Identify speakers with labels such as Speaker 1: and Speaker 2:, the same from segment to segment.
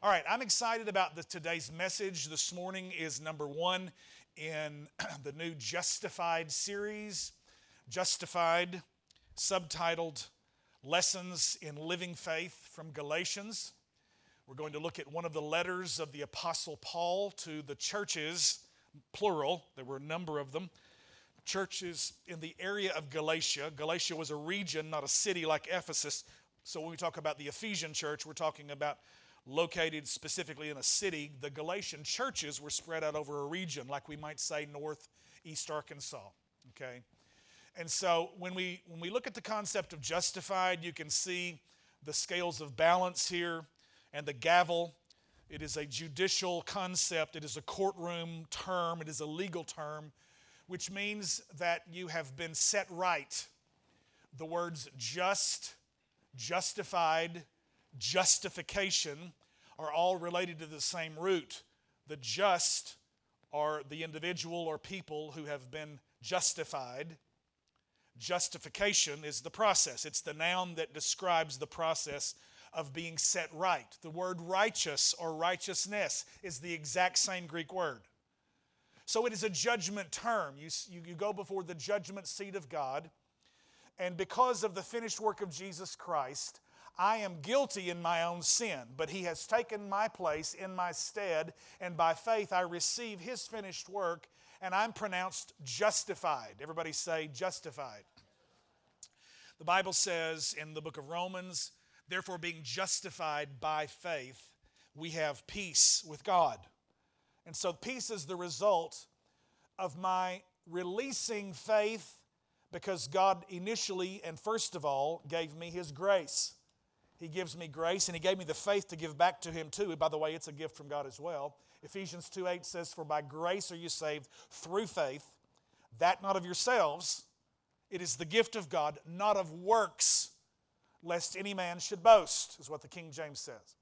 Speaker 1: All right, I'm excited about the, today's message. This morning is number one in the new Justified series. Justified, subtitled Lessons in Living Faith from Galatians. We're going to look at one of the letters of the Apostle Paul to the churches, plural, there were a number of them. Churches in the area of Galatia. Galatia was a region, not a city like Ephesus. So when we talk about the Ephesian church, we're talking about located specifically in a city. The Galatian churches were spread out over a region, like we might say northeast Arkansas. Okay? And so when we when we look at the concept of justified, you can see the scales of balance here and the gavel. It is a judicial concept, it is a courtroom term, it is a legal term, which means that you have been set right. The words just justified, justification are all related to the same root. The just are the individual or people who have been justified. Justification is the process, it's the noun that describes the process of being set right. The word righteous or righteousness is the exact same Greek word. So it is a judgment term. You, you, you go before the judgment seat of God and because of the finished work of Jesus Christ, I am guilty in my own sin, but He has taken my place in my stead, and by faith I receive His finished work, and I'm pronounced justified. Everybody say justified. The Bible says in the book of Romans, therefore, being justified by faith, we have peace with God. And so, peace is the result of my releasing faith because God initially and first of all gave me His grace. He gives me grace and He gave me the faith to give back to Him too. By the way, it's a gift from God as well. Ephesians 2 8 says, For by grace are you saved through faith, that not of yourselves. It is the gift of God, not of works, lest any man should boast, is what the King James says.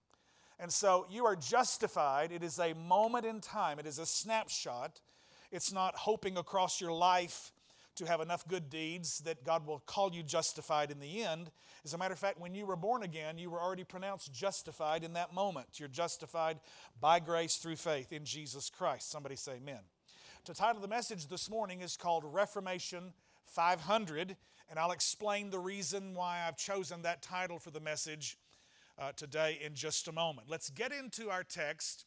Speaker 1: And so you are justified. It is a moment in time, it is a snapshot. It's not hoping across your life to have enough good deeds that God will call you justified in the end. As a matter of fact, when you were born again, you were already pronounced justified in that moment. You're justified by grace through faith in Jesus Christ. Somebody say amen. The title of the message this morning is called Reformation 500, and I'll explain the reason why I've chosen that title for the message uh, today in just a moment. Let's get into our text.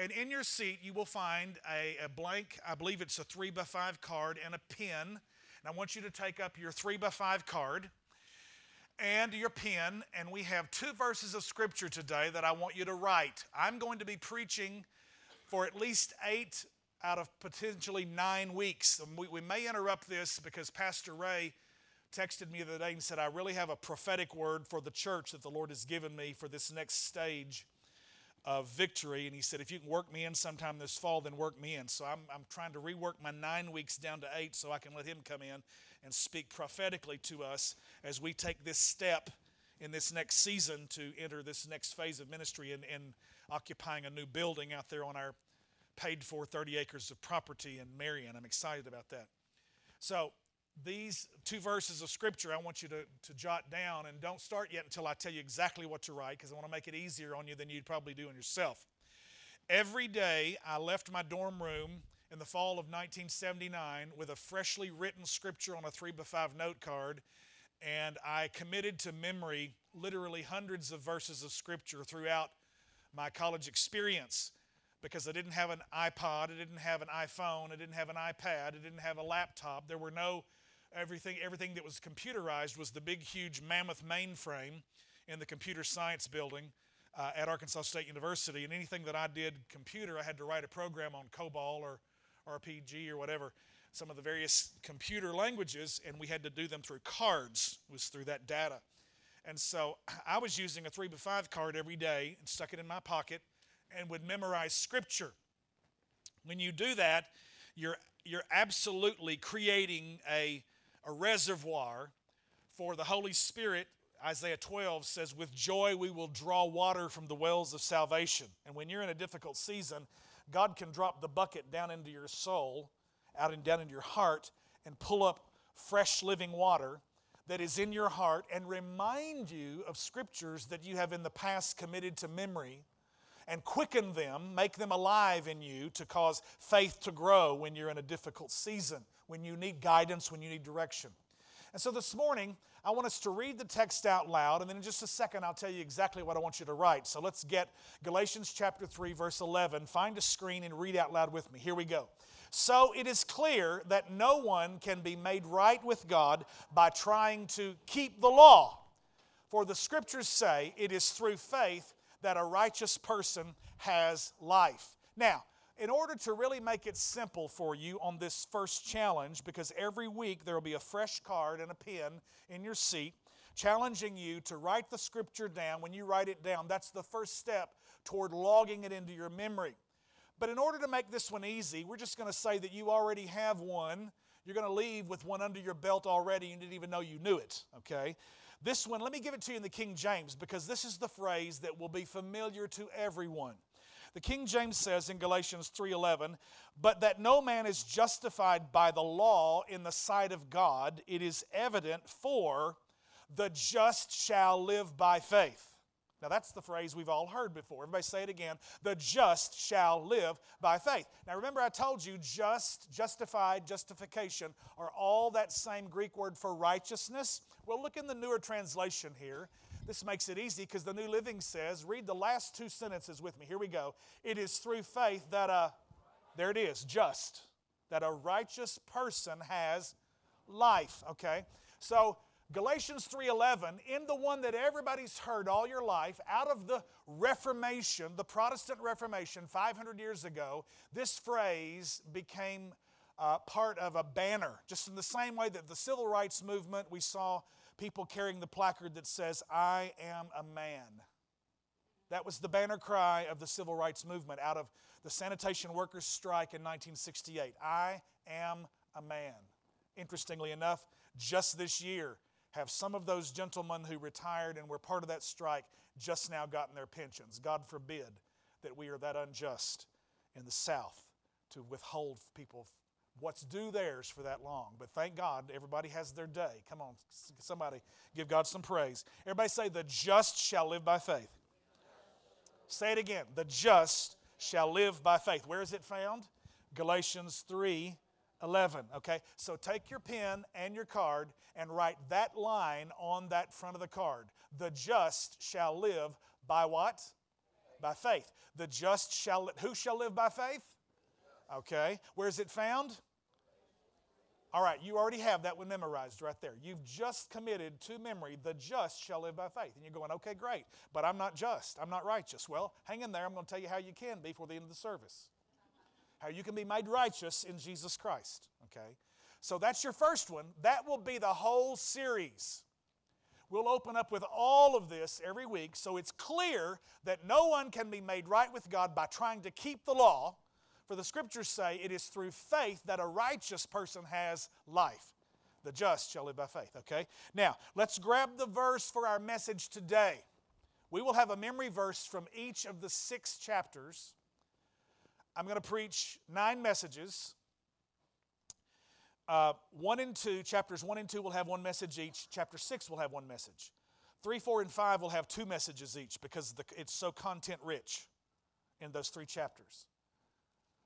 Speaker 1: And in your seat, you will find a, a, blank, I believe it's a three by five card, and a pen. And I want you to take up your three by five card and your pen. And we have two verses of scripture today that I want you to write. I'm going to be preaching for at least eight out of potentially nine weeks. We, we may interrupt this because Pastor Ray texted me the other day and said, I really have a prophetic word for the church that the Lord has given me for this next stage of victory. And he said, if you can work me in sometime this fall, then work me in. So I'm, I'm trying to rework my nine weeks down to eight so I can let him come in and speak prophetically to us as we take this step in this next season to enter this next phase of ministry and, and occupying a new building out there on our paid for 30 acres of property in Marion. I'm excited about that. So these two verses of scripture I want you to, to jot down, and don't start yet until I tell you exactly what to write because I want to make it easier on you than you'd probably do on yourself. Every day I left my dorm room in the fall of 1979 with a freshly written scripture on a 3 by 5 note card, and I committed to memory literally hundreds of verses of scripture throughout my college experience because I didn't have an iPod, I didn't have an iPhone, I didn't have an iPad, I didn't have a laptop. There were no everything, everything that was computerized was the big, huge mammoth mainframe in the computer science building uh, at Arkansas State University. And anything that I did computer, I had to write a program on COBOL or RPG or whatever, some of the various computer languages, and we had to do them through cards, was through that data. And so I was using a 3 by 5 card every day and stuck it in my pocket and would memorize scripture. When you do that, you're, you're absolutely creating a a reservoir for the Holy Spirit. Isaiah 12 says, With joy we will draw water from the wells of salvation. And when you're in a difficult season, God can drop the bucket down into your soul, out and down into your heart, and pull up fresh living water that is in your heart and remind you of scriptures that you have in the past committed to memory and quicken them, make them alive in you to cause faith to grow when you're in a difficult season, when you need guidance, when you need direction. And so this morning, I want us to read the text out loud, and then in just a second, I'll tell you exactly what I want you to write. So let's get Galatians chapter 3, verse 11. Find a screen and read out loud with me. Here we go. So it is clear that no one can be made right with God by trying to keep the law. For the scriptures say it is through faith that a righteous person has life. Now, in order to really make it simple for you on this first challenge, because every week there will be a fresh card and a pen in your seat challenging you to write the scripture down. When you write it down, that's the first step toward logging it into your memory. But in order to make this one easy, we're just going to say that you already have one. You're going to leave with one under your belt already. You didn't even know you knew it, okay? This one, let me give it to you in the King James because this is the phrase that will be familiar to everyone. The King James says in Galatians 3:11, "But that no man is justified by the law in the sight of God, it is evident for the just shall live by faith." Now, that's the phrase we've all heard before. Everybody say it again. The just shall live by faith. Now, remember, I told you just, justified, justification are all that same Greek word for righteousness. Well, look in the newer translation here. This makes it easy because the New Living says, read the last two sentences with me. Here we go. It is through faith that a, there it is, just, that a righteous person has life. Okay? So, Galatians 3:11 in the one that everybody's heard all your life out of the Reformation, the Protestant Reformation 500 years ago, this phrase became uh, part of a banner. Just in the same way that the civil rights movement, we saw people carrying the placard that says, "I am a man." That was the banner cry of the civil rights movement out of the sanitation workers' strike in 1968. I am a man. Interestingly enough, just this year, have some of those gentlemen who retired and were part of that strike just now gotten their pensions. God forbid that we are that unjust in the South to withhold people what's due theirs for that long. But thank God everybody has their day. Come on, somebody give God some praise. Everybody say, The just shall live by faith. Say it again. The just shall live by faith. Where is it found? Galatians 3 11. Okay, so take your pen and your card and write that line on that front of the card. The just shall live by what? By faith. The just shall, who shall live by faith? Okay, where's it found? All right, you already have that one memorized right there. You've just committed to memory, the just shall live by faith. And you're going, okay, great, but I'm not just, I'm not righteous. Well, hang in there, I'm going to tell you how you can be for the end of the service how you can be made righteous in Jesus Christ. Okay? So that's your first one. That will be the whole series. We'll open up with all of this every week so it's clear that no one can be made right with God by trying to keep the law. For the scriptures say it is through faith that a righteous person has life. The just shall live by faith, okay? Now, let's grab the verse for our message today. We will have a memory verse from each of the six chapters I'm going to preach nine messages. Uh, one and two, chapters one and two will have one message each. Chapter six will have one message. Three, four, and five will have two messages each because the, it's so content rich in those three chapters.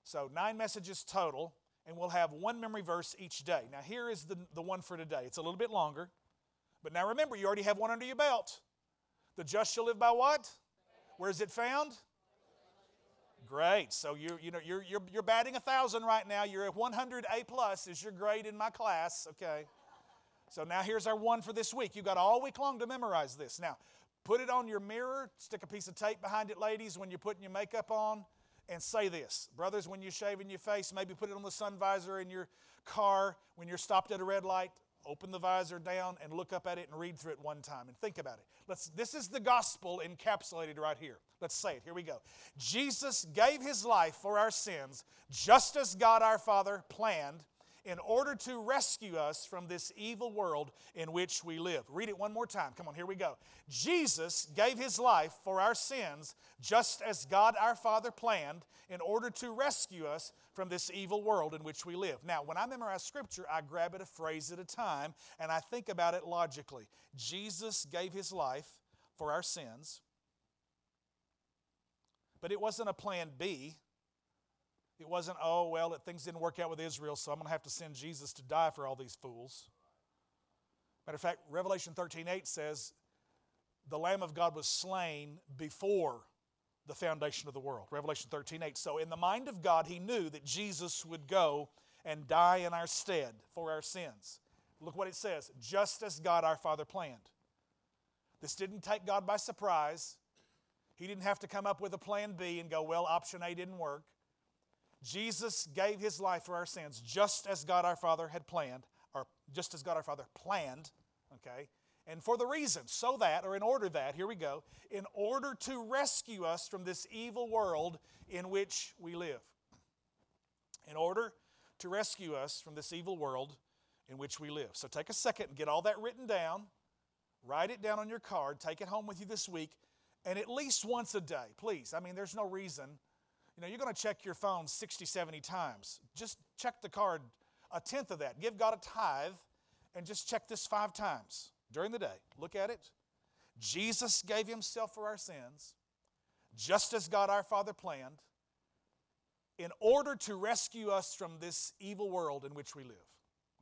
Speaker 1: So, nine messages total, and we'll have one memory verse each day. Now, here is the, the one for today. It's a little bit longer, but now remember, you already have one under your belt. The just shall live by what? Where is it found? Great. So you you know you're you're you're batting a thousand right now. You're at 100 A plus is your grade in my class. Okay. So now here's our one for this week. You got all week long to memorize this. Now, put it on your mirror. Stick a piece of tape behind it, ladies, when you're putting your makeup on, and say this, brothers. When you're shaving your face, maybe put it on the sun visor in your car when you're stopped at a red light open the visor down and look up at it and read through it one time and think about it. Let's, this is the gospel encapsulated right here. Let's say it. Here we go. Jesus gave his life for our sins, just as God our Father planned in order to rescue us from this evil world in which we live. Read it one more time. Come on, here we go. Jesus gave his life for our sins, just as God our Father planned, in order to rescue us from this evil world in which we live. Now, when I memorize Scripture, I grab it a phrase at a time and I think about it logically. Jesus gave his life for our sins, But it wasn't a plan B. It wasn't, oh, well, things didn't work out with Israel, so I'm going to have to send Jesus to die for all these fools. Matter of fact, Revelation 13 8 says, the Lamb of God was slain before the foundation of the world. Revelation 13 8. So, in the mind of God, He knew that Jesus would go and die in our stead for our sins. Look what it says just as God our Father planned. This didn't take God by surprise. He didn't have to come up with a plan B and go, well, option A didn't work. Jesus gave his life for our sins just as God our Father had planned, or just as God our Father planned, okay? And for the reason, so that, or in order that, here we go, in order to rescue us from this evil world in which we live. In order to rescue us from this evil world in which we live. So take a second and get all that written down. Write it down on your card. Take it home with you this week. And at least once a day, please. I mean, there's no reason. You know, you're going to check your phone 60, 70 times. Just check the card a tenth of that. Give God a tithe and just check this five times during the day. Look at it. Jesus gave himself for our sins, just as God our Father planned, in order to rescue us from this evil world in which we live.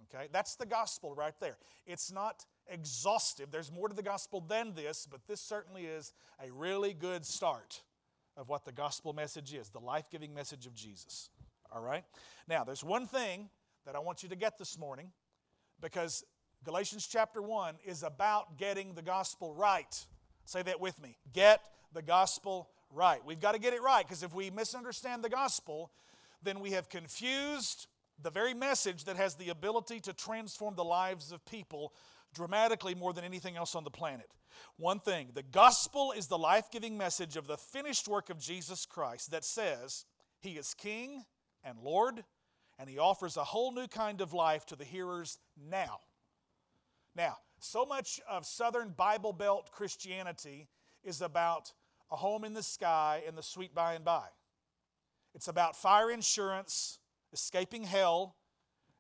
Speaker 1: Okay? That's the gospel right there. It's not exhaustive. There's more to the gospel than this, but this certainly is a really good start of what the gospel message is the life giving message of Jesus. All right? Now, there's one thing that I want you to get this morning because Galatians chapter 1 is about getting the gospel right. Say that with me. Get the gospel right. We've got to get it right because if we misunderstand the gospel, then we have confused the very message that has the ability to transform the lives of people dramatically more than anything else on the planet. One thing the gospel is the life giving message of the finished work of Jesus Christ that says he is King and Lord, and he offers a whole new kind of life to the hearers now. Now, so much of Southern Bible Belt Christianity is about a home in the sky and the sweet by and by. It's about fire insurance, escaping hell,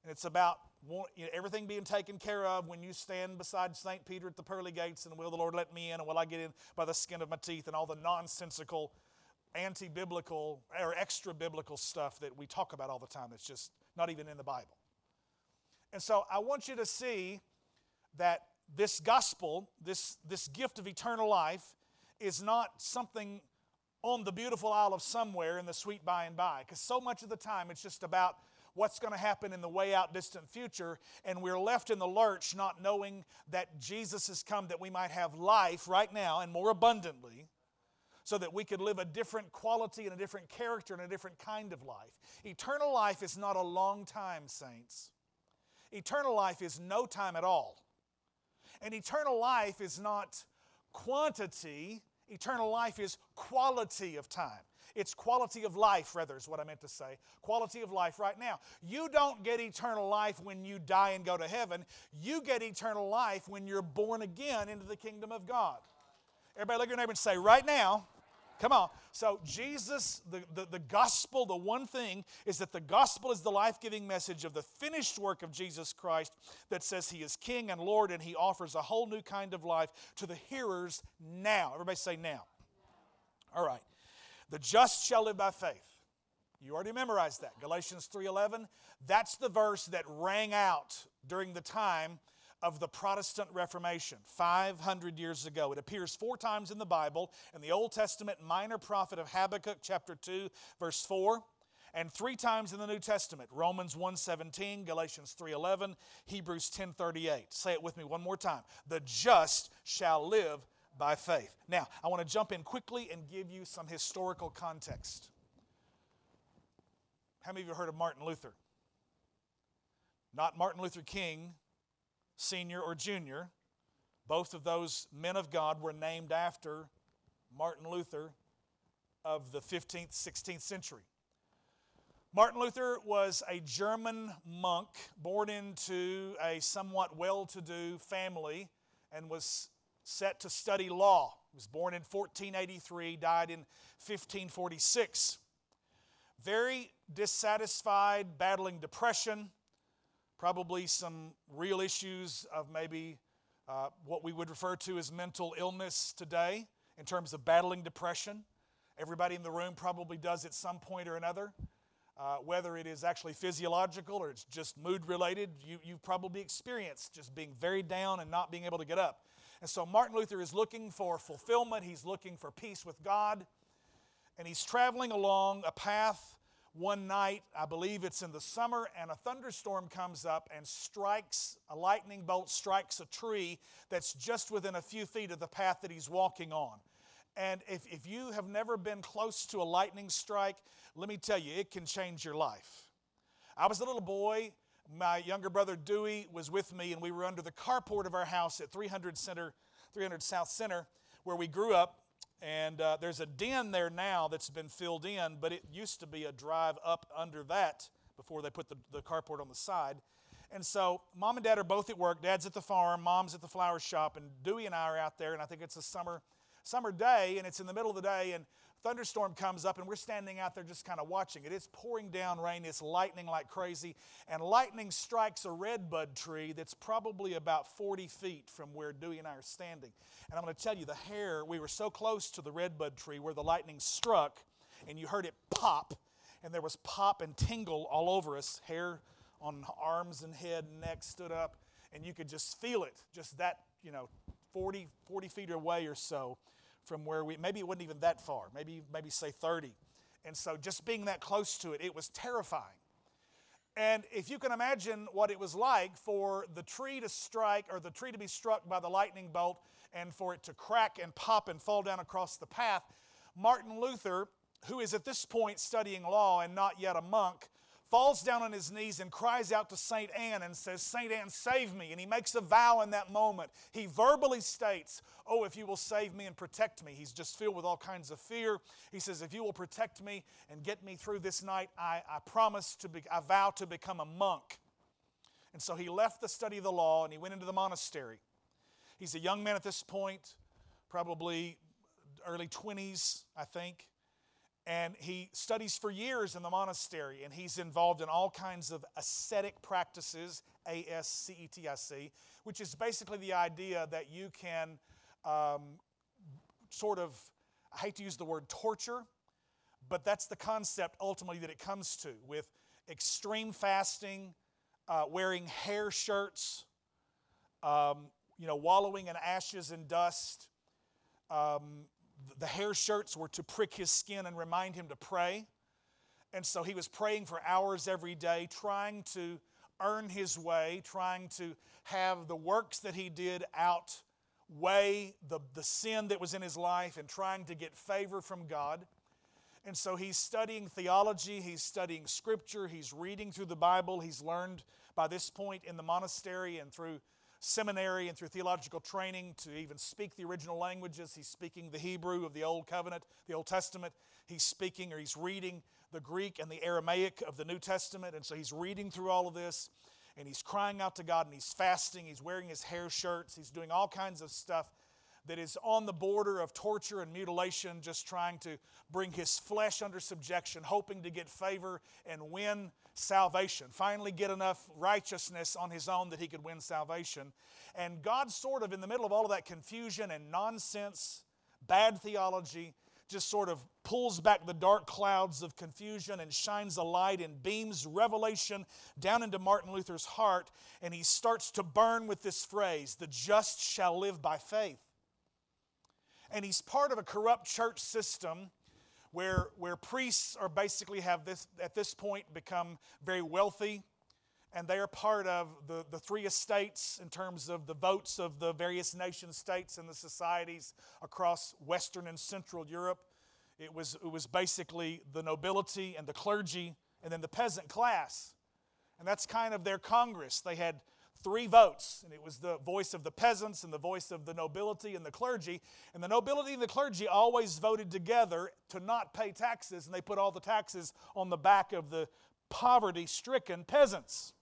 Speaker 1: and it's about you know, everything being taken care of when you stand beside St. Peter at the pearly gates and will the Lord let me in and will I get in by the skin of my teeth and all the nonsensical, anti biblical, or extra biblical stuff that we talk about all the time that's just not even in the Bible. And so I want you to see that this gospel, this, this gift of eternal life, is not something on the beautiful Isle of somewhere in the sweet by and by. Because so much of the time it's just about what's going to happen in the way out distant future, and we're left in the lurch not knowing that Jesus has come that we might have life right now and more abundantly. So that we could live a different quality and a different character and a different kind of life. Eternal life is not a long time, saints. Eternal life is no time at all. And eternal life is not quantity, eternal life is quality of time. It's quality of life, rather, is what I meant to say. Quality of life right now. You don't get eternal life when you die and go to heaven. You get eternal life when you're born again into the kingdom of God. Everybody look at your neighbor and say, right now, Come on. So, Jesus, the, the, the, gospel, the one thing is that the gospel is the life giving message of the finished work of Jesus Christ that says he is King and Lord and he offers a whole new kind of life to the hearers now. Everybody say now. All right. The just shall live by faith. You already memorized that. Galatians 3:11. That's the verse that rang out during the time of the Protestant Reformation 500 years ago. It appears four times in the Bible in the Old Testament minor prophet of Habakkuk chapter 2 verse 4 and three times in the New Testament Romans 1:17, Galatians 3:11, Hebrews 10:38. Say it with me one more time. The just shall live by faith. Now, I want to jump in quickly and give you some historical context. How many of you heard of Martin Luther? Not Martin Luther King, senior or junior. Both of those men of God were named after Martin Luther of the 15th, 16th century. Martin Luther was a German monk born into a somewhat well to do family and was set to study law. He was born in 1483, died in 1546. Very dissatisfied, battling depression, probably some real issues of maybe uh, what we would refer to as mental illness today in terms of battling depression Everybody in the room probably does at some point or another. Uh, whether it is actually physiological or it's just mood related, you, you've probably experienced just being very down and not being able to get up. And so Martin Luther is looking for fulfillment, he's looking for peace with God, and he's traveling along a path one night, I believe it's in the summer, and a thunderstorm comes up and strikes, a lightning bolt strikes a tree that's just within a few feet of the path that he's walking on. And if, if you have never been close to a lightning strike, let me tell you, it can change your life. I was a little boy. My younger brother Dewey was with me, and we were under the carport of our house at 300 Center, 300 South Center, where we grew up. And uh, there's a den there now that's been filled in, but it used to be a drive up under that before they put the, the carport on the side. And so mom and dad are both at work. Dad's at the farm, mom's at the flower shop, and Dewey and I are out there, and I think it's a summer, summer day, and it's in the middle of the day, and thunderstorm comes up and we're standing out there just kind of watching it. It's pouring down rain, it's lightning like crazy, and lightning strikes a redbud tree that's probably about 40 feet from where Dewey and I are standing. And I'm going to tell you, the hair, we were so close to the redbud tree where the lightning struck, and you heard it pop, and there was pop and tingle all over us. Hair on arms and head and neck stood up, and you could just feel it, just that, you know, 40, 40 feet away or so from where we, maybe it wasn't even that far, maybe, maybe say 30. And so just being that close to it, it was terrifying. And if you can imagine what it was like for the tree to strike or the tree to be struck by the lightning bolt and for it to crack and pop and fall down across the path, Martin Luther, who is at this point studying law and not yet a monk, falls down on his knees and cries out to St. Anne and says, St. Anne, save me. And he makes a vow in that moment. He verbally states, Oh, if you will save me and protect me. He's just filled with all kinds of fear. He says, If you will protect me and get me through this night, I, I promise to be, I vow to become a monk. And so he left the study of the law and he went into the monastery. He's a young man at this point, probably early 20s, I think. And he studies for years in the monastery, and he's involved in all kinds of ascetic practices, A S C E T I C, which is basically the idea that you can um, sort of, I hate to use the word torture, but that's the concept ultimately that it comes to with extreme fasting, uh, wearing hair shirts, um, you know, wallowing in ashes and dust. Um, the hair shirts were to prick his skin and remind him to pray. And so he was praying for hours every day, trying to earn his way, trying to have the works that he did outweigh the, the sin that was in his life and trying to get favor from God. And so he's studying theology, he's studying scripture, he's reading through the Bible. He's learned by this point in the monastery and through seminary and through theological training to even speak the original languages. He's speaking the Hebrew of the Old Covenant, the Old Testament. He's speaking or he's reading the Greek and the Aramaic of the New Testament. And so he's reading through all of this and he's crying out to God and he's fasting. He's wearing his hair shirts. He's doing all kinds of stuff that is on the border of torture and mutilation, just trying to bring his flesh under subjection, hoping to get favor and win salvation. Finally, get enough righteousness on his own that he could win salvation. And God, sort of in the middle of all of that confusion and nonsense, bad theology, just sort of pulls back the dark clouds of confusion and shines a light and beams revelation down into Martin Luther's heart. And he starts to burn with this phrase the just shall live by faith. And he's part of a corrupt church system where, where priests are basically have this at this point become very wealthy and they are part of the, the three estates in terms of the votes of the various nation states and the societies across Western and Central Europe. It was, it was basically the nobility and the clergy and then the peasant class. And that's kind of their Congress. They had three votes, and it was the voice of the peasants and the voice of the nobility and the clergy. And the nobility and the clergy always voted together to not pay taxes, and they put all the taxes on the back of the poverty stricken peasants.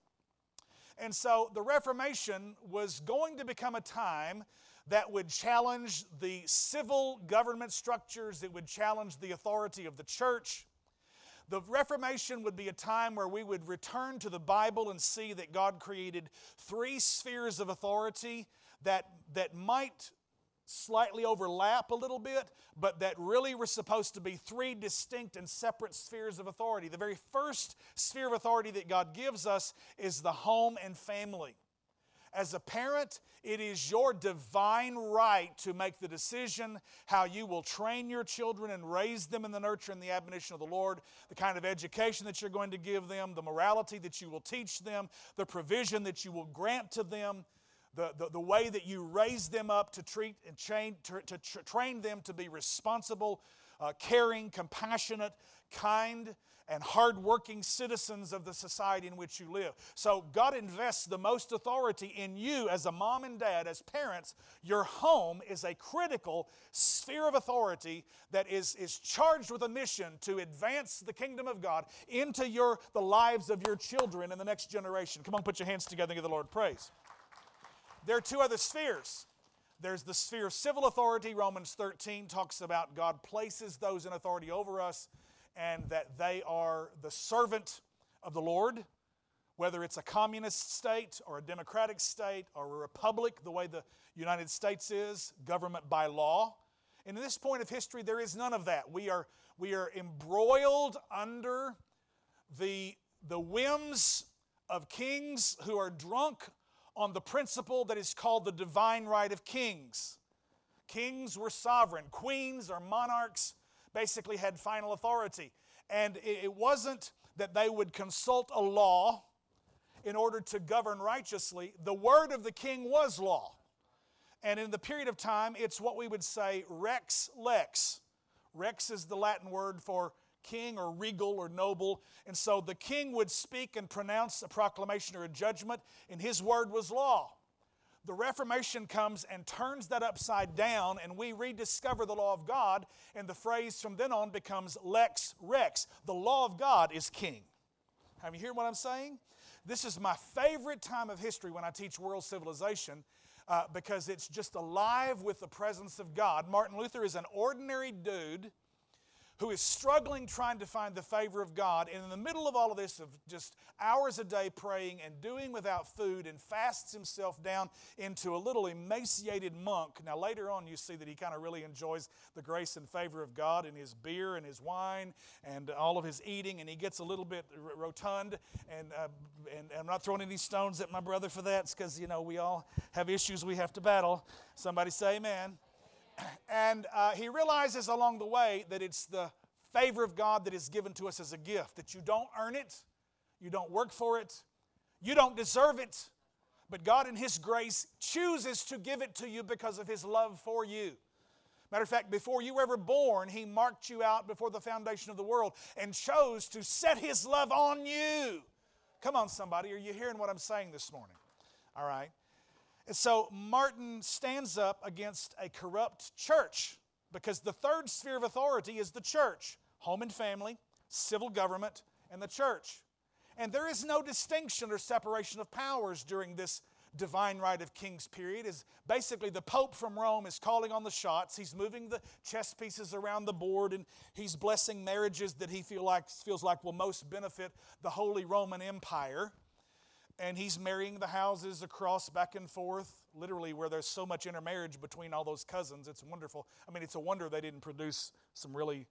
Speaker 1: And so the Reformation was going to become a time that would challenge the civil government structures, it would challenge the authority of the church. The Reformation would be a time where we would return to the Bible and see that God created three spheres of authority that, that might slightly overlap a little bit, but that really were supposed to be three distinct and separate spheres of authority. The very first sphere of authority that God gives us is the home and family. As a parent, it is your divine right to make the decision how you will train your children and raise them in the nurture and the admonition of the Lord, the kind of education that you're going to give them, the morality that you will teach them, the provision that you will grant to them the, the, the way that you raise them up to treat and train, to, to tra- train them to be responsible, uh, caring, compassionate, kind, and hardworking citizens of the society in which you live. So God invests the most authority in you as a mom and dad, as parents. Your home is a critical sphere of authority that is, is charged with a mission to advance the kingdom of God into your, the lives of your children in the next generation. Come on, put your hands together and give the Lord praise. There are two other spheres. There's the sphere of civil authority. Romans 13 talks about God places those in authority over us and that they are the servant of the Lord, whether it's a communist state or a democratic state or a republic, the way the United States is, government by law. And in this point of history, there is none of that. We are, we are embroiled under the, the whims of kings who are drunk on the principle that is called the divine right of kings. Kings were sovereign, queens or monarchs basically had final authority. And it wasn't that they would consult a law in order to govern righteously, the word of the king was law. And in the period of time, it's what we would say rex lex. Rex is the Latin word for king or regal or noble. And so the king would speak and pronounce a proclamation or a judgment, and his word was law. The Reformation comes and turns that upside down, and we rediscover the law of God, and the phrase from then on becomes lex rex. The law of God is king. Have you heard what I'm saying? This is my favorite time of history when I teach world civilization uh, because it's just alive with the presence of God. Martin Luther is an ordinary dude who is struggling trying to find the favor of God, and in the middle of all of this, of just hours a day praying and doing without food, and fasts himself down into a little emaciated monk. Now, later on, you see that he kind of really enjoys the grace and favor of God in his beer and his wine and all of his eating, and he gets a little bit rotund. And, uh, and, and I'm not throwing any stones at my brother for that, because, you know, we all have issues we have to battle. Somebody say amen. And uh, he realizes along the way that it's the favor of God that is given to us as a gift, that you don't earn it, you don't work for it, you don't deserve it, but God in His grace chooses to give it to you because of His love for you. Matter of fact, before you were ever born, He marked you out before the foundation of the world and chose to set His love on you. Come on, somebody, are you hearing what I'm saying this morning? All right. And so Martin stands up against a corrupt church because the third sphere of authority is the church home and family, civil government, and the church. And there is no distinction or separation of powers during this divine right of kings period. Is basically the pope from rome is calling on the shots. He's moving the chess pieces around the board and he's blessing marriages that he feel like, feels like will most benefit the holy roman empire and he's marrying the houses across back and forth, literally, where there's so much intermarriage between all those cousins. It's wonderful. I mean, it's a wonder they didn't produce some really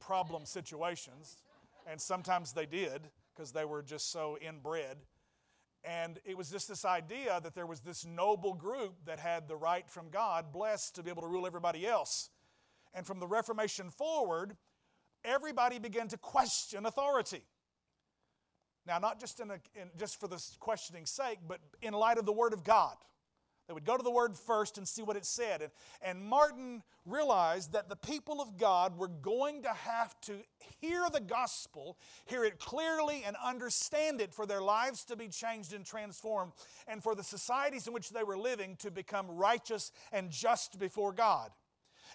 Speaker 1: problem situations. And sometimes they did because they were just so inbred. And it was just this idea that there was this noble group that had the right from God, blessed to be able to rule everybody else. And from the Reformation forward, everybody began to question authority. Now, not just, in, a, in just for the questioning's sake, but in light of the Word of God. They would go to the Word first and see what it said. And, and Martin realized that the people of God were going to have to hear the gospel, hear it clearly, and understand it for their lives to be changed and transformed, and for the societies in which they were living to become righteous and just before God.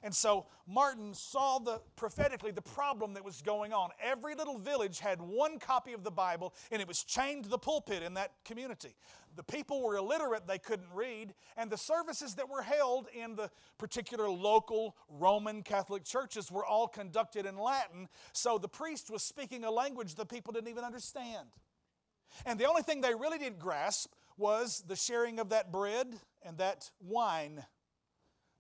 Speaker 1: And so Martin saw the prophetically the problem that was going on. Every little village had one copy of the Bible and it was chained to the pulpit in that community. The people were illiterate, they couldn't read, and the services that were held in the particular local Roman Catholic churches were all conducted in Latin, so the priest was speaking a language the people didn't even understand. And the only thing they really did grasp was the sharing of that bread and that wine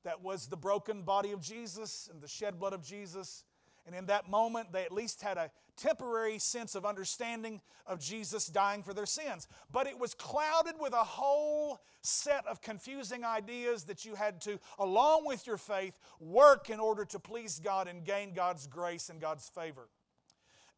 Speaker 1: that was the broken body of Jesus and the shed blood of Jesus. And in that moment, they at least had a temporary sense of understanding of Jesus dying for their sins. But it was clouded with a whole set of confusing ideas that you had to, along with your faith, work in order to please God and gain God's grace and God's favor.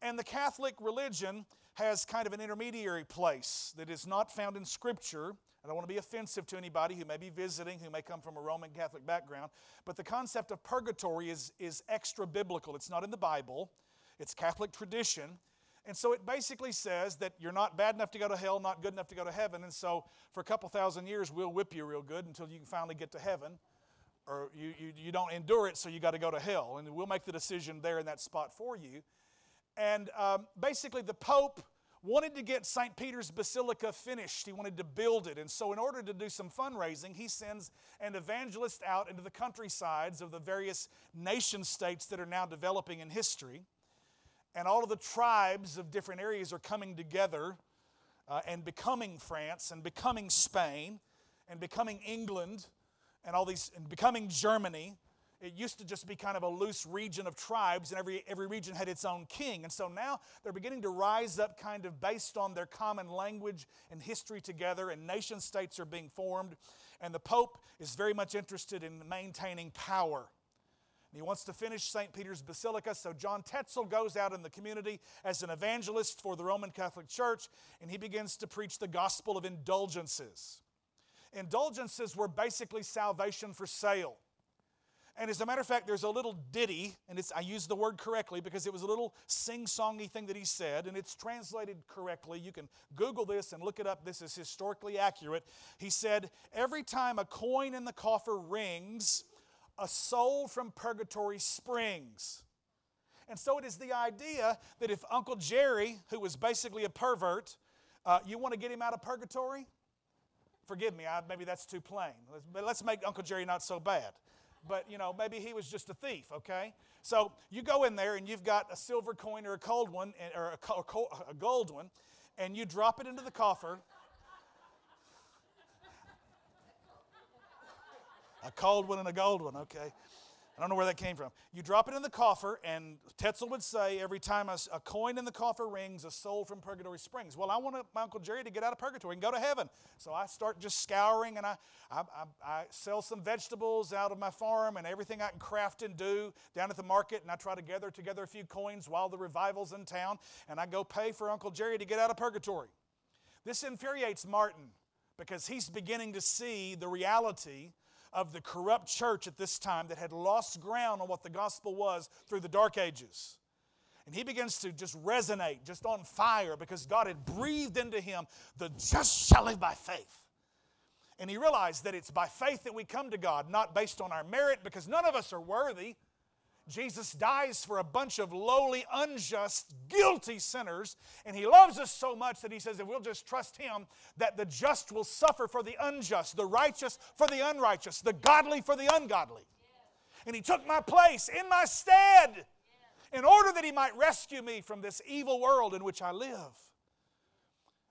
Speaker 1: And the Catholic religion has kind of an intermediary place that is not found in Scripture. I don't want to be offensive to anybody who may be visiting, who may come from a Roman Catholic background, but the concept of purgatory is, is extra biblical. It's not in the Bible, it's Catholic tradition. And so it basically says that you're not bad enough to go to hell, not good enough to go to heaven. And so for a couple thousand years, we'll whip you real good until you can finally get to heaven. Or you, you, you don't endure it, so you got to go to hell. And we'll make the decision there in that spot for you. And um, basically, the Pope wanted to get St. Peter's Basilica finished. He wanted to build it. And so, in order to do some fundraising, he sends an evangelist out into the countrysides of the various nation states that are now developing in history. And all of the tribes of different areas are coming together uh, and becoming France and becoming Spain and becoming England and all these and becoming Germany it used to just be kind of a loose region of tribes, and every, every region had its own king. And so now they're beginning to rise up kind of based on their common language and history together, and nation states are being formed. And the Pope is very much interested in maintaining power. He wants to finish St. Peter's Basilica, so John Tetzel goes out in the community as an evangelist for the Roman Catholic Church, and he begins to preach the gospel of indulgences. Indulgences were basically salvation for sale. And as a matter of fact, there's a little ditty, and I use the word correctly because it was a little sing songy thing that he said, and it's translated correctly. You can Google this and look it up. This is historically accurate. He said, Every time a coin in the coffer rings, a soul from purgatory springs. And so it is the idea that if Uncle Jerry, who was basically a pervert, uh, you want to get him out of purgatory? Forgive me, I, maybe that's too plain. But let's make Uncle Jerry not so bad but you know, maybe he was just a thief, okay? So you go in there and you've got a silver coin or a cold one, or a, gold one, and you drop it into the coffer. a cold one and a gold one, okay? I don't know where that came from. You drop it in the coffer, and Tetzel would say every time a, a, coin in the coffer rings, a soul from purgatory springs. Well, I want my Uncle Jerry to get out of purgatory and go to heaven. So I start just scouring, and I, I, I, I sell some vegetables out of my farm and everything I can craft and do down at the market, and I try to gather together a few coins while the revival's in town, and I go pay for Uncle Jerry to get out of purgatory. This infuriates Martin because he's beginning to see the reality of the corrupt church at this time that had lost ground on what the gospel was through the dark ages. And he begins to just resonate, just on fire, because God had breathed into him, the just shall live by faith. And he realized that it's by faith that we come to God, not based on our merit, because none of us are worthy. Jesus dies for a bunch of lowly, unjust, guilty sinners, and He loves us so much that He says if we'll just trust Him, that the just will suffer for the unjust, the righteous for the unrighteous, the godly for the ungodly. And He took my place in my stead in order that He might rescue me from this evil world in which I live.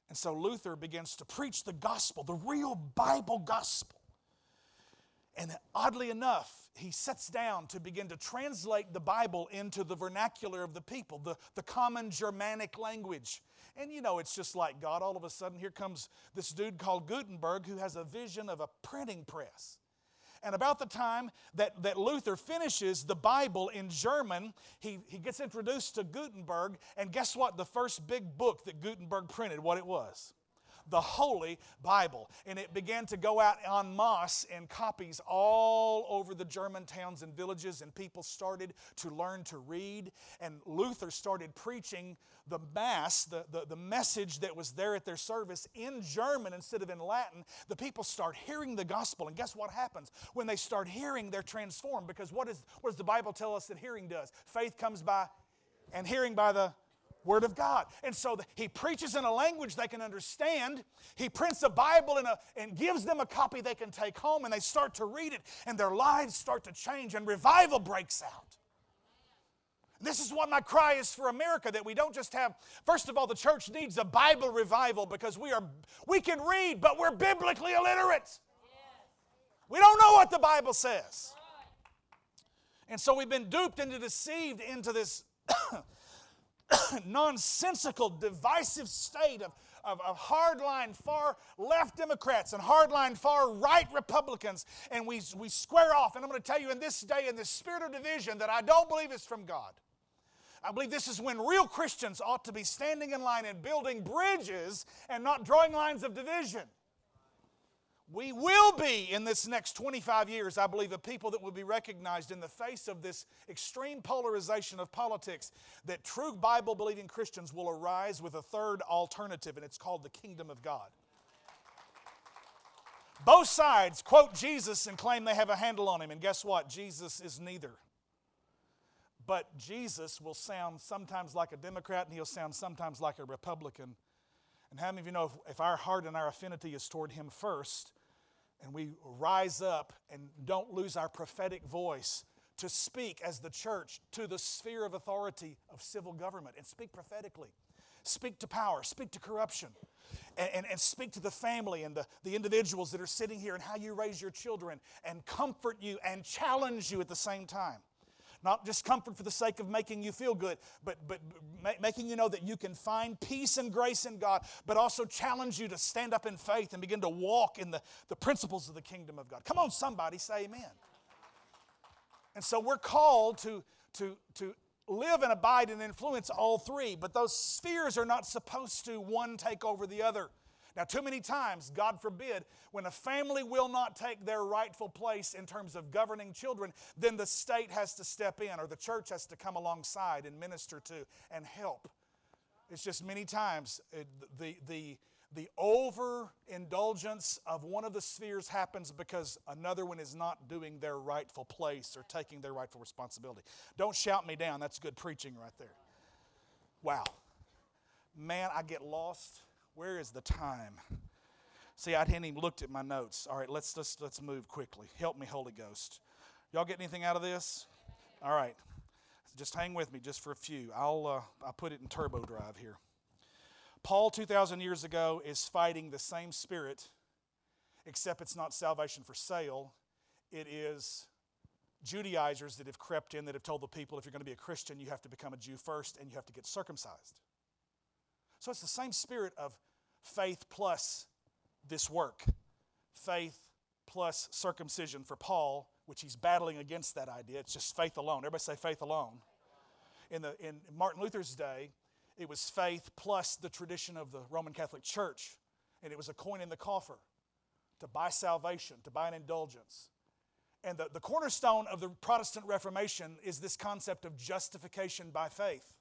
Speaker 1: And so Luther begins to preach the gospel, the real Bible gospel. And oddly enough, he sets down to begin to translate the Bible into the vernacular of the people, the, the common Germanic language. And you know, it's just like God. All of a sudden, here comes this dude called Gutenberg who has a vision of a printing press. And about the time that, that Luther finishes the Bible in German, he, he gets introduced to Gutenberg. And guess what? The first big book that Gutenberg printed, what it was? The Holy Bible. And it began to go out en masse in copies all over the German towns and villages, and people started to learn to read. And Luther started preaching the Mass, the, the, the message that was there at their service in German instead of in Latin. The people start hearing the gospel. And guess what happens? When they start hearing, they're transformed because what, is, what does the Bible tell us that hearing does? Faith comes by and hearing by the Word of God. And so the, he preaches in a language they can understand. He prints a Bible a, and gives them a copy they can take home, and they start to read it, and their lives start to change, and revival breaks out. This is what my cry is for America that we don't just have, first of all, the church needs a Bible revival because we, are, we can read, but we're biblically illiterate. We don't know what the Bible says. And so we've been duped into deceived into this nonsensical, divisive state of, of, of hardline far left Democrats and hardline far right Republicans, and we, we square off. And I'm going to tell you in this day, in this spirit of division, that I don't believe is from God. I believe this is when real Christians ought to be standing in line and building bridges and not drawing lines of division. We will be in this next 25 years, I believe, a people that will be recognized in the face of this extreme polarization of politics that true Bible believing Christians will arise with a third alternative, and it's called the kingdom of God. Both sides quote Jesus and claim they have a handle on him, and guess what? Jesus is neither. But Jesus will sound sometimes like a Democrat and he'll sound sometimes like a Republican. And how many of you know if, if our heart and our affinity is toward him first, and we rise up and don't lose our prophetic voice to speak as the church to the sphere of authority of civil government and speak prophetically. Speak to power, speak to corruption, and, and, and, speak to the family and the, the individuals that are sitting here and how you raise your children and comfort you and challenge you at the same time. Not just comfort for the sake of making you feel good, but, but making you know that you can find peace and grace in God, but also challenge you to stand up in faith and begin to walk in the, the principles of the kingdom of God. Come on, somebody, say amen. And so we're called to, to, to live and abide and influence all three, but those spheres are not supposed to one take over the other. Now, too many times, God forbid, when a family will not take their rightful place in terms of governing children, then the state has to step in or the church has to come alongside and minister to and help. It's just many times it, the, the, the overindulgence of one of the spheres happens because another one is not doing their rightful place or taking their rightful responsibility. Don't shout me down. That's good preaching right there. Wow. Man, I get lost where is the time? See, I hadn't even looked at my notes. All right, let's, let's, let's move quickly. Help me, Holy Ghost. Y'all get anything out of this? All right. Just hang with me just for a few. I'll, uh, I'll put it in turbo drive here. Paul, 2,000 years ago, is fighting the same spirit, except it's not salvation for sale. It is Judaizers that have crept in that have told the people if you're going to be a Christian, you have to become a Jew first and you have to get circumcised. So it's the same spirit of faith plus this work. Faith plus circumcision for Paul, which he's battling against that idea. It's just faith alone. Everybody say faith alone. In, the, in Martin Luther's day, it was faith plus the tradition of the Roman Catholic Church, and it was a coin in the coffer to buy salvation, to buy an indulgence. And the, the cornerstone of the Protestant Reformation is this concept of justification by faith.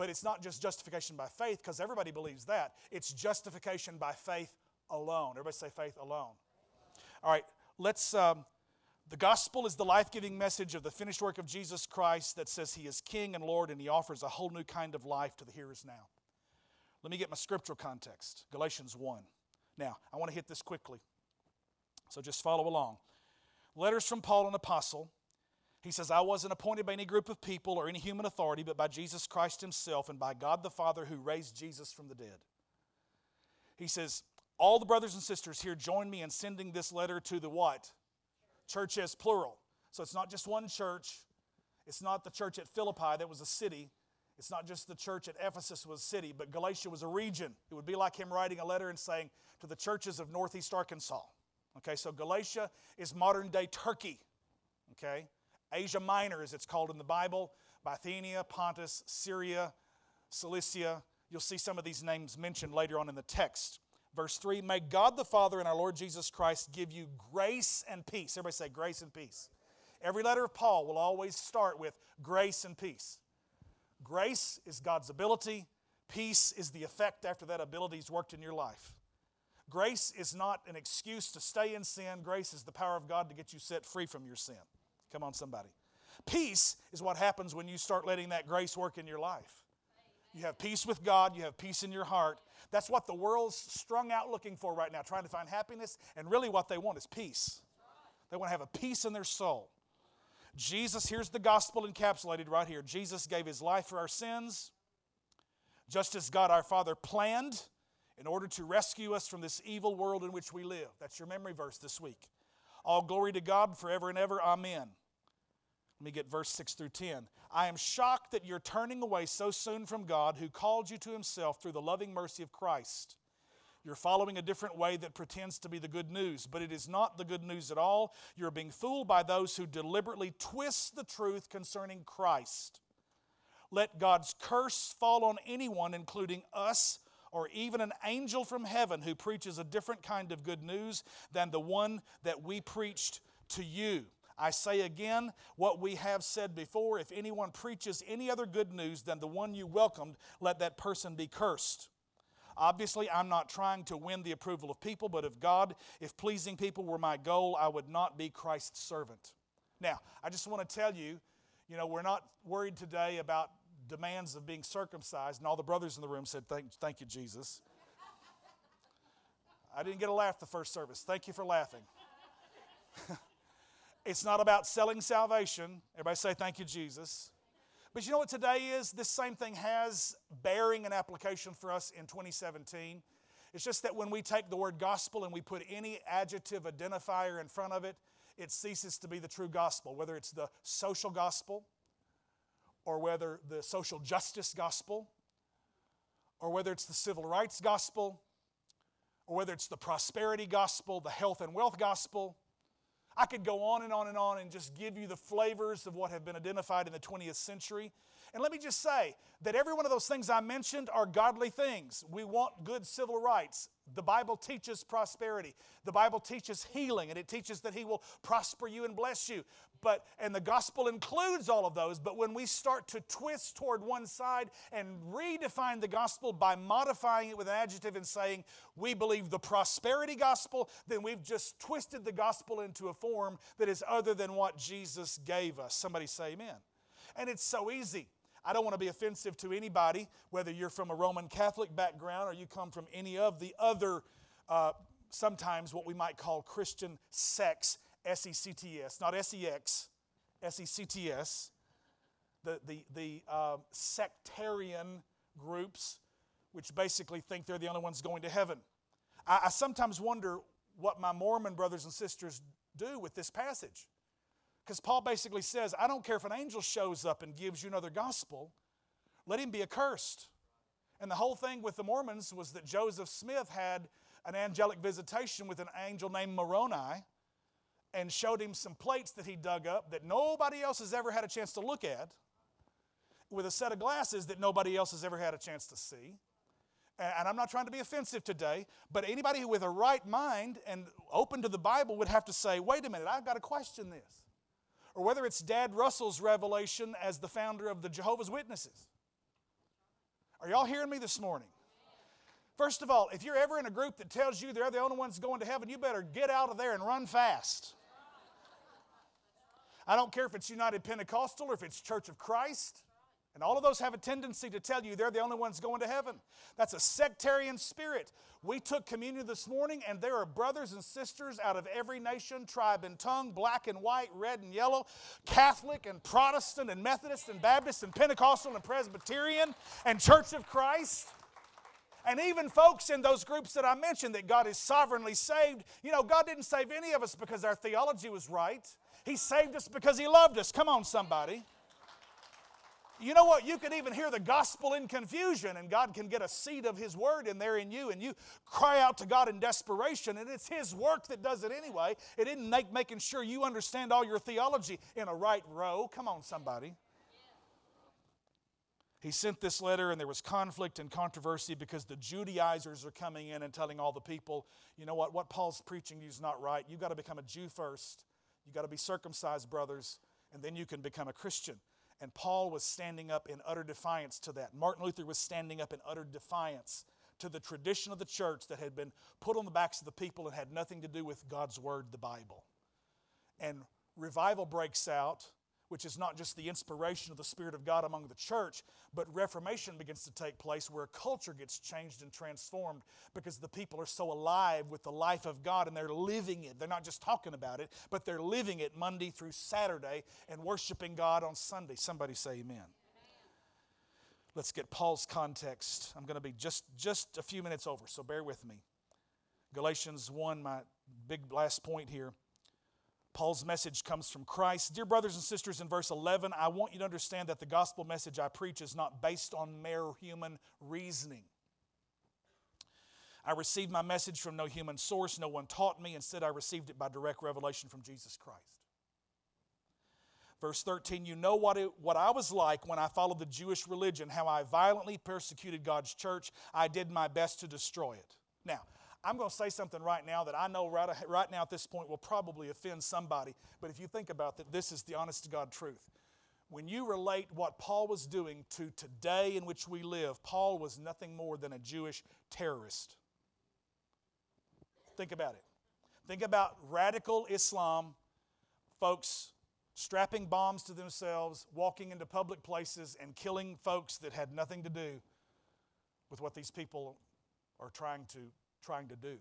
Speaker 1: But it's not just justification by faith, because everybody believes that. It's justification by faith alone. Everybody say faith alone. All right, let's. Um, the gospel is the life giving message of the finished work of Jesus Christ that says he is King and Lord and he offers a whole new kind of life to the hearers now. Let me get my scriptural context Galatians 1. Now, I want to hit this quickly, so just follow along. Letters from Paul, an apostle he says, I wasn't appointed by any group of people or any human authority, but by Jesus Christ Himself and by God the Father who raised Jesus from the dead. He says, All the brothers and sisters here join me in sending this letter to the what? Church as plural. So it's not just one church. It's not the church at Philippi that was a city. It's not just the church at Ephesus was a city, but Galatia was a region. It would be like him writing a letter and saying to the churches of Northeast Arkansas. Okay, so Galatia is modern day Turkey. Okay? Asia Minor, as it's called in the Bible, Bithynia, Pontus, Syria, Cilicia. You'll see some of these names mentioned later on in the text. Verse 3 May God the Father and our Lord Jesus Christ give you grace and peace. Everybody say grace and peace. Every letter of Paul will always start with grace and peace. Grace is God's ability, peace is the effect after that ability's worked in your life. Grace is not an excuse to stay in sin, grace is the power of God to get you set free from your sin. Come on, somebody. Peace is what happens when you start letting that grace work in your life. You have peace with God, you have peace in your heart. That's what the world's strung out looking for right now, trying to find happiness, and really what they want is peace. They want to have a peace in their soul. Jesus, here's the gospel encapsulated right here. Jesus gave his life for our sins, just as God our Father planned in order to rescue us from this evil world in which we live. That's your memory verse this week. All glory to God forever and ever. Amen. Let me get verse 6 through 10. I am shocked that you're turning away so soon from God who called you to himself through the loving mercy of Christ. You're following a different way that pretends to be the good news, but it is not the good news at all. You're being fooled by those who deliberately twist the truth concerning Christ. Let God's curse fall on anyone, including us, or even an angel from heaven who preaches a different kind of good news than the one that we preached to you. I say again what we have said before if anyone preaches any other good news than the one you welcomed, let that person be cursed. Obviously, I'm not trying to win the approval of people, but if God, if pleasing people were my goal, I would not be Christ's servant. Now, I just want to tell you, you know, we're not worried today about demands of being circumcised, and all the brothers in the room said, Thank, thank you, Jesus. I didn't get a laugh the first service. Thank you for laughing. it's not about selling salvation. Everybody say, Thank you, Jesus. But you know what today is? This same thing has bearing and application for us in 2017. It's just that when we take the word gospel and we put any adjective identifier in front of it, it ceases to be the true gospel, whether it's the social gospel, or whether the social justice gospel, or whether it's the civil rights gospel, or whether it's the prosperity gospel, the health and wealth gospel. I could go on and on and on and just give you the flavors of what have been identified in the 20th century. And let me just say that every one of those things I mentioned are godly things. We want good civil rights. The Bible teaches prosperity. The Bible teaches healing, and it teaches that He will prosper you and bless you. But and the gospel includes all of those. But when we start to twist toward one side and redefine the gospel by modifying it with an adjective and saying we believe the prosperity gospel, then we've just twisted the gospel into a form that is other than what Jesus gave us. Somebody say amen. And it's so easy. I don't want to be offensive to anybody, whether you're from a Roman Catholic background or you come from any of the other, uh, sometimes what we might call Christian sects, S E C T S, not S E X, S E C T S, the, the, the uh, sectarian groups, which basically think they're the only ones going to heaven. I, I sometimes wonder what my Mormon brothers and sisters do with this passage. Because Paul basically says, I don't care if an angel shows up and gives you another gospel, let him be accursed. And the whole thing with the Mormons was that Joseph Smith had an angelic visitation with an angel named Moroni and showed him some plates that he dug up that nobody else has ever had a chance to look at with a set of glasses that nobody else has ever had a chance to see. And I'm not trying to be offensive today, but anybody with a right mind and open to the Bible would have to say, wait a minute, I've got to question this or whether it's Dad Russell's revelation as the founder of the Jehovah's Witnesses. Are y'all hearing me this morning? First of all, if you're ever in a group that tells you they're the only ones going to heaven, you better get out of there and run fast. I don't care if it's United Pentecostal or if it's Church of Christ. And all of those have a tendency to tell you they're the only ones going to heaven. That's a sectarian spirit. We took communion this morning, and there are brothers and sisters out of every nation, tribe, and tongue, black and white, red and yellow, Catholic and Protestant and Methodist and Baptist and Pentecostal and Presbyterian and Church of Christ. And even folks in those groups that I mentioned that God is sovereignly saved, you know, God didn't save any of us because our theology was right. He saved us because He loved us. Come on, somebody. You know what? You can even hear the gospel in confusion, and God can get a seed of His word in there in you, and you cry out to God in desperation, and it's His work that does it anyway. It isn't make, making sure you understand all your theology in a right row. Come on, somebody. He sent this letter, and there was conflict and controversy because the Judaizers are coming in and telling all the people, you know what? What Paul's preaching you is not right. You've got to become a Jew first. You've got to be circumcised, brothers, and then you can become a Christian. And Paul was standing up in utter defiance to that. Martin Luther was standing up in utter defiance to the tradition of the church that had been put on the backs of the people and had nothing to do with God's Word, the Bible. And revival breaks out which is not just the inspiration of the Spirit of God among the church, but reformation begins to take place where a culture gets changed and transformed because the people are so alive with the life of God and they're living it. They're not just talking about it, but they're living it Monday through Saturday and worshiping God on Sunday. Somebody say amen. amen. Let's get Paul's context. I'm going to be just, just a few minutes over, so bear with me. Galatians 1, my big last point here. Paul's message comes from Christ. Dear brothers and sisters, in verse 11, I want you to understand that the gospel message I preach is not based on mere human reasoning. I received my message from no human source, no one taught me. Instead, I received it by direct revelation from Jesus Christ. Verse 13, you know what, it, what I was like when I followed the Jewish religion, how I violently persecuted God's church. I did my best to destroy it. Now, I'm going to say something right now that I know right, right now at this point will probably offend somebody, but if you think about that, this is the honest to God truth. When you relate what Paul was doing to today in which we live, Paul was nothing more than a Jewish terrorist. Think about it. Think about radical Islam, folks strapping bombs to themselves, walking into public places, and killing folks that had nothing to do with what these people are trying to, trying to do.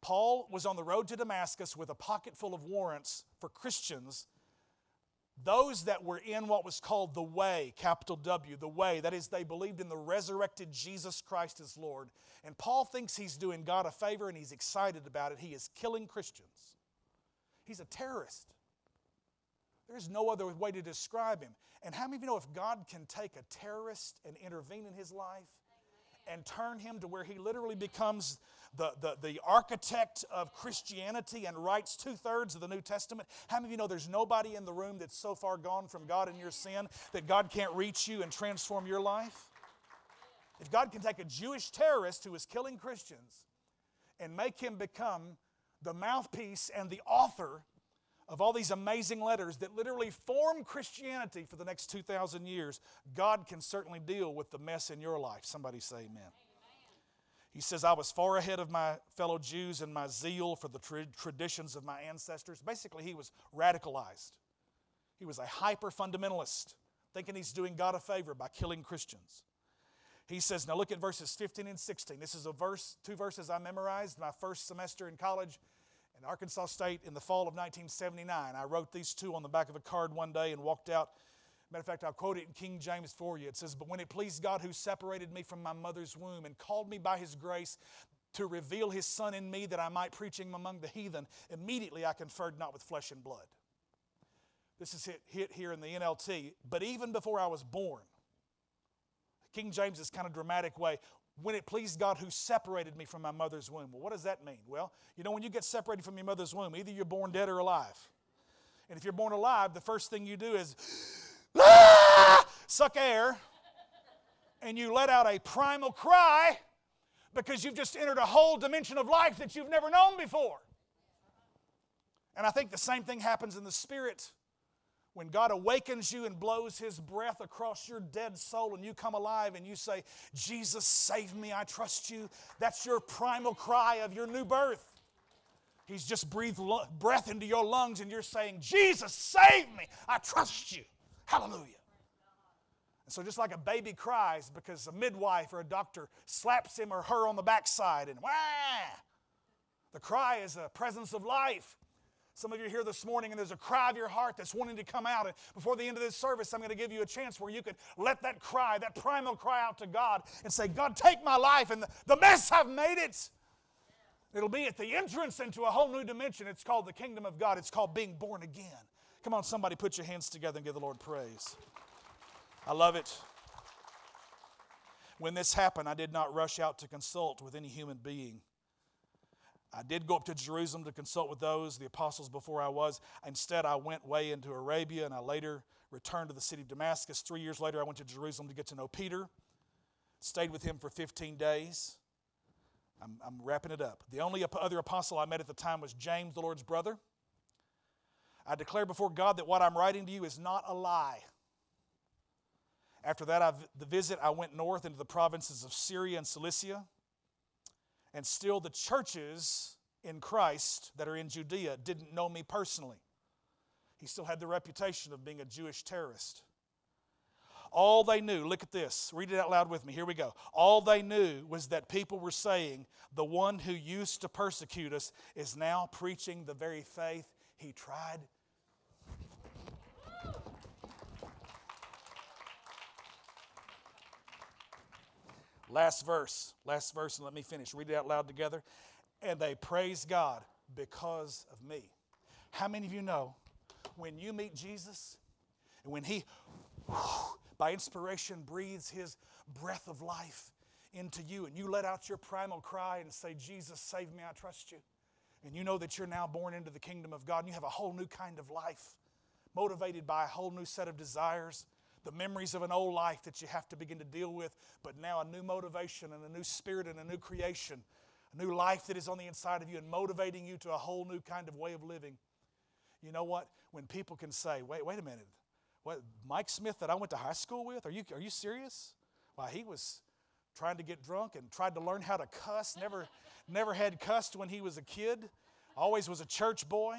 Speaker 1: Paul was on the road to Damascus with a pocket full of warrants for Christians, those that were in what was called the way, capital W, the way. That is, they believed in the resurrected Jesus Christ as Lord. And Paul thinks he's doing God a favor and he's excited about it. He is killing Christians. He's a terrorist. There's no other way to describe him. And how many of you know if God can take a terrorist and intervene in his life and turn him to where he literally becomes the, the, the architect of Christianity and writes two thirds of the New Testament? How many of you know there's nobody in the room that's so far gone from God in your sin that God can't reach you and transform your life? If God can take a Jewish terrorist who is killing Christians and make him become the mouthpiece and the author of all these amazing letters that literally form Christianity for the next 2,000 years, God can certainly deal with the mess in your life. Somebody say amen. amen. He says, I was far ahead of my fellow Jews in my zeal for the tra- traditions of my ancestors. Basically, he was radicalized. He was a hyper fundamentalist, thinking he's doing God a favor by killing Christians. He says, now look at verses 15 and 16. This is a verse, two verses I memorized my first semester in college in Arkansas State in the fall of 1979. I wrote these two on the back of a card one day and walked out. Matter of fact, I'll quote it in King James for you. It says, But when it pleased God who separated me from my mother's womb and called me by his grace to reveal his son in me that I might preach him among the heathen, immediately I conferred not with flesh and blood. This is hit, hit here in the NLT. But even before I was born, King James is kind of dramatic way when it pleased God who separated me from my mother's womb. Well, what does that mean? Well, you know, when you get separated from your mother's womb, either you're born dead or alive. And if you're born alive, the first thing you do is ah! suck air and you let out a primal cry because you've just entered a whole dimension of life that you've never known before. And I think the same thing happens in the spirit when God awakens you and blows His breath across your dead soul and you come alive and you say, Jesus, save me, I trust you, that's your primal cry of your new birth. He's just breathed breath into your lungs and you're saying, Jesus, save me, I trust you. Hallelujah. And so, just like a baby cries because a midwife or a doctor slaps him or her on the backside and wah, the cry is a presence of life. Some of you are here this morning and there's a cry of your heart that's wanting to come out. And before the end of this service, I'm going to give you a chance where you could let that cry, that primal cry out to God and say, God, take my life and the mess I've made it. It'll be at the entrance into a whole new dimension. It's called the kingdom of God. It's called being born again. Come on, somebody, put your hands together and give the Lord praise. I love it. When this happened, I did not rush out to consult with any human being. I did go up to Jerusalem to consult with those, the apostles, before I was. Instead, I went way into Arabia and I later returned to the city of Damascus. Three years later, I went to Jerusalem to get to know Peter, stayed with him for 15 days. I'm, I'm wrapping it up. The only other apostle I met at the time was James, the Lord's brother. I declare before God that what I'm writing to you is not a lie. After that, I've, the visit, I went north into the provinces of Syria and Cilicia. And still, the churches in Christ that are in Judea didn't know me personally. He still had the reputation of being a Jewish terrorist. All they knew, look at this, read it out loud with me. Here we go. All they knew was that people were saying, The one who used to persecute us is now preaching the very faith he tried Last verse, last verse, and let me finish. Read it out loud together. And they praise God because of me. How many of you know when you meet Jesus and when He, by inspiration, breathes His breath of life into you and you let out your primal cry and say, Jesus, save me, I trust you. And you know that you're now born into the kingdom of God and you have a whole new kind of life, motivated by a whole new set of desires, the memories of an old life that you have to begin to deal with, but now a new motivation and a new spirit and a new creation, a new life that is on the inside of you and motivating you to a whole new kind of way of living. You know what? When people can say, wait, wait a minute, what, Mike Smith that I went to high school with, are you, are you serious? Why, he was trying to get drunk and tried to learn how to cuss. Never, never had cussed when he was a kid. Always was a church boy.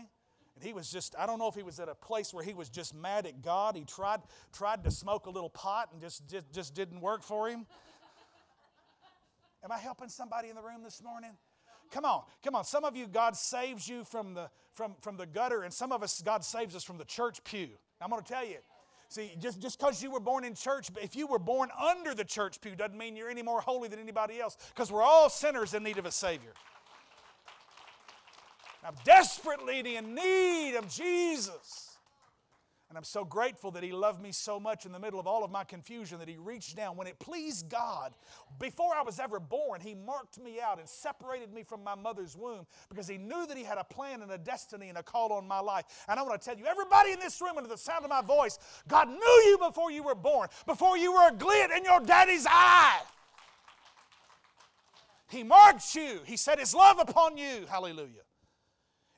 Speaker 1: And he was just, I don't know if he was at a place where he was just mad at God. He tried, tried to smoke a little pot and just, just, just didn't work for him. Am I helping somebody in the room this morning? Come on, come on. Some of you, God saves you from the, from, from the gutter, and some of us, God saves us from the church pew. I'm going to tell you, See, just just because you were born in church, if you were born under the church pew, doesn't mean you're any more holy than anybody else. Because we're all sinners in need of a Savior. I'm desperately in need of Jesus. And I'm so grateful that He loved me so much in the middle of all of my confusion that He reached down. When it pleased God, before I was ever born, He marked me out and separated me from my mother's womb because He knew that He had a plan and a destiny and a call on my life. And I want to tell you, everybody in this room, under the sound of my voice, God knew you before you were born, before you were a glint in your daddy's eye. He marked you, He set His love upon you. Hallelujah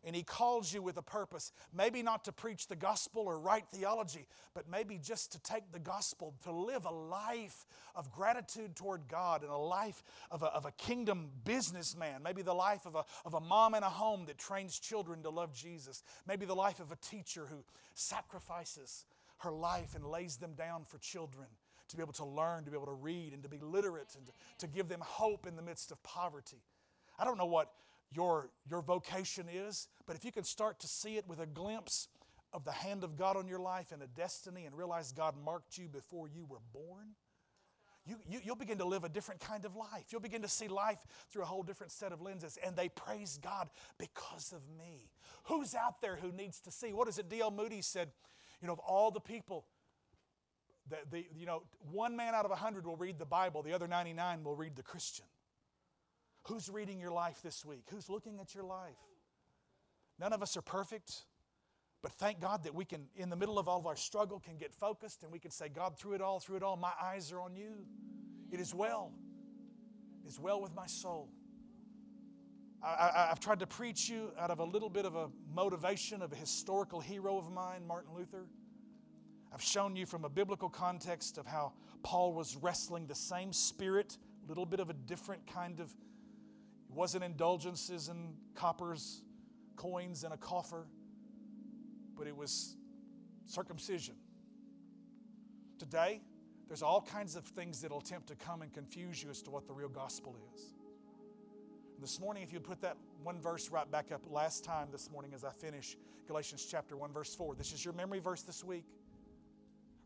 Speaker 1: and He calls you with a purpose. Maybe not to preach the gospel or write theology, but maybe just to take the gospel, to live a life of gratitude toward God and a life of a, of a kingdom businessman. Maybe the life of a, of a mom in a home that trains children to love Jesus. Maybe the life of a teacher who sacrifices her life and lays them down for children to be able to learn, to be able to read, and to be literate, and to, to give them hope in the midst of poverty. I don't know what your, your vocation is, but if you can start to see it with a glimpse of the hand of God on your life and a destiny and realize God marked you before you were born, you, you, will begin to live a different kind of life. You'll begin to see life through a whole different set of lenses. And they praise God because of me. Who's out there who needs to see? What is it D.L. Moody said? You know, of all the people, that the, you know, one man out of a hundred will read the Bible, the other 99 will read the Christian. Who's reading your life this week? Who's looking at your life? None of us are perfect, but thank God that we can, in the middle of all of our struggle, can get focused and we can say, God, through it all, through it all, my eyes are on you. It is well. It is well with my soul. I, have tried to preach you out of a little bit of a motivation of a historical hero of mine, Martin Luther. I've shown you from a biblical context of how Paul was wrestling the same spirit, a little bit of a different kind of it wasn't indulgences and coppers, coins in a coffer, but it was circumcision. Today, there's all kinds of things that'll attempt to come and confuse you as to what the real gospel is. And this morning, if you put that one verse right back up last time this morning as I finish Galatians chapter 1, verse 4. This is your memory verse this week.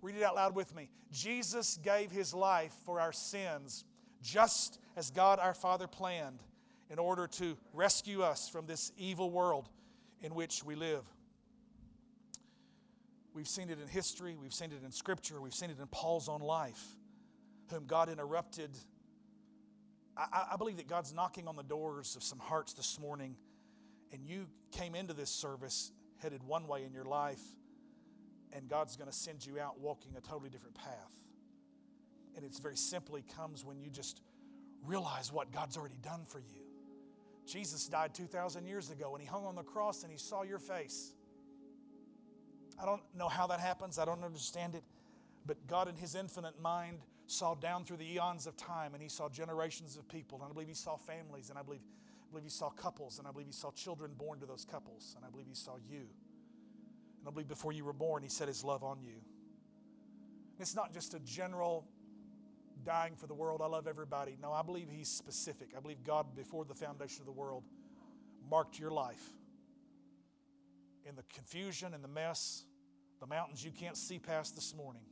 Speaker 1: Read it out loud with me. Jesus gave his life for our sins, just as God our Father planned in order to rescue us from this evil world in which we live. We've seen it in history, we've seen it in Scripture, we've seen it in Paul's own life, whom God interrupted. I, I believe that God's knocking on the doors of some hearts this morning, and you came into this service headed one way in your life, and God's going to send you out walking a totally different path. And it's very simply comes when you just realize what God's already done for you. Jesus died 2,000 years ago and he hung on the cross and he saw your face. I don't know how that happens, I don't understand it, but God, in his infinite mind, saw down through the eons of time and he saw generations of people. And I believe he saw families, and I believe, I believe he saw couples, and I believe he saw children born to those couples, and I believe he saw you. And I believe before you were born, he set his love on you. It's not just a general dying for the world. I love everybody. No, I believe He's specific. I believe God, before the foundation of the world, marked your life in the confusion and the mess, the mountains you can't see past this morning.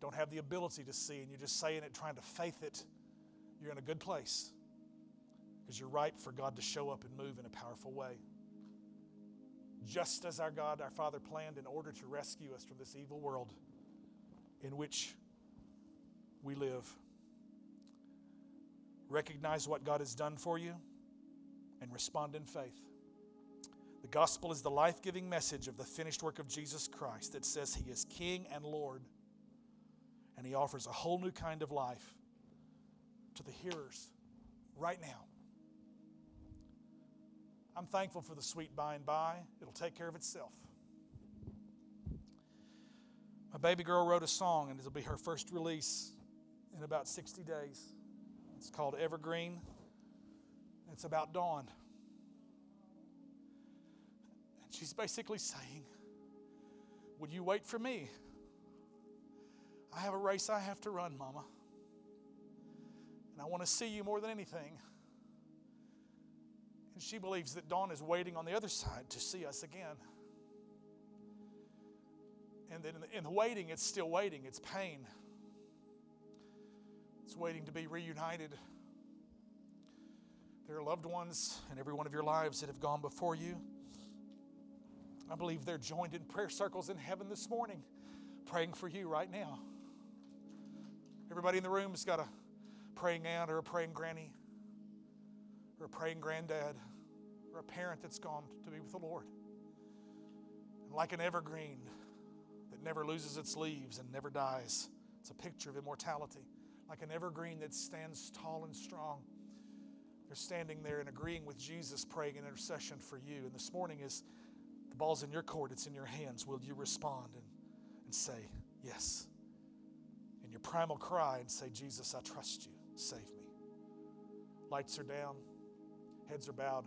Speaker 1: Don't have the ability to see, and you're just saying it, trying to faith it. You're in a good place because you're ripe for God to show up and move in a powerful way. just as our God, our Father, planned in order to rescue us from this evil world in which we live. Recognize what God has done for you and respond in faith. The gospel is the life giving message of the finished work of Jesus Christ that says He is King and Lord, and He offers a whole new kind of life to the hearers right now. I'm thankful for the sweet by and by. It'll take care of itself. My baby girl wrote a song, and it'll be her first release in about 60 days. It's called Evergreen. It's about dawn. And she's basically saying, Would you wait for me? I have a race I have to run, Mama. And I want to see you more than anything. And she believes that dawn is waiting on the other side to see us again. And then in the, in the waiting, it's still waiting, it's pain. It's waiting to be reunited. There are loved ones in every one of your lives that have gone before you. I believe they're joined in prayer circles in heaven this morning, praying for you right now. Everybody in the room has got a praying aunt or a praying granny or a praying granddad or a parent that's gone to be with the Lord. And like an evergreen that never loses its leaves and never dies, it's a picture of immortality. Like an evergreen that stands tall and strong. They're standing there and agreeing with Jesus, praying in intercession for you. And this morning is the ball's in your court, it's in your hands. Will you respond and, and say, Yes? In your primal cry and say, Jesus, I trust you. Save me. Lights are down, heads are bowed.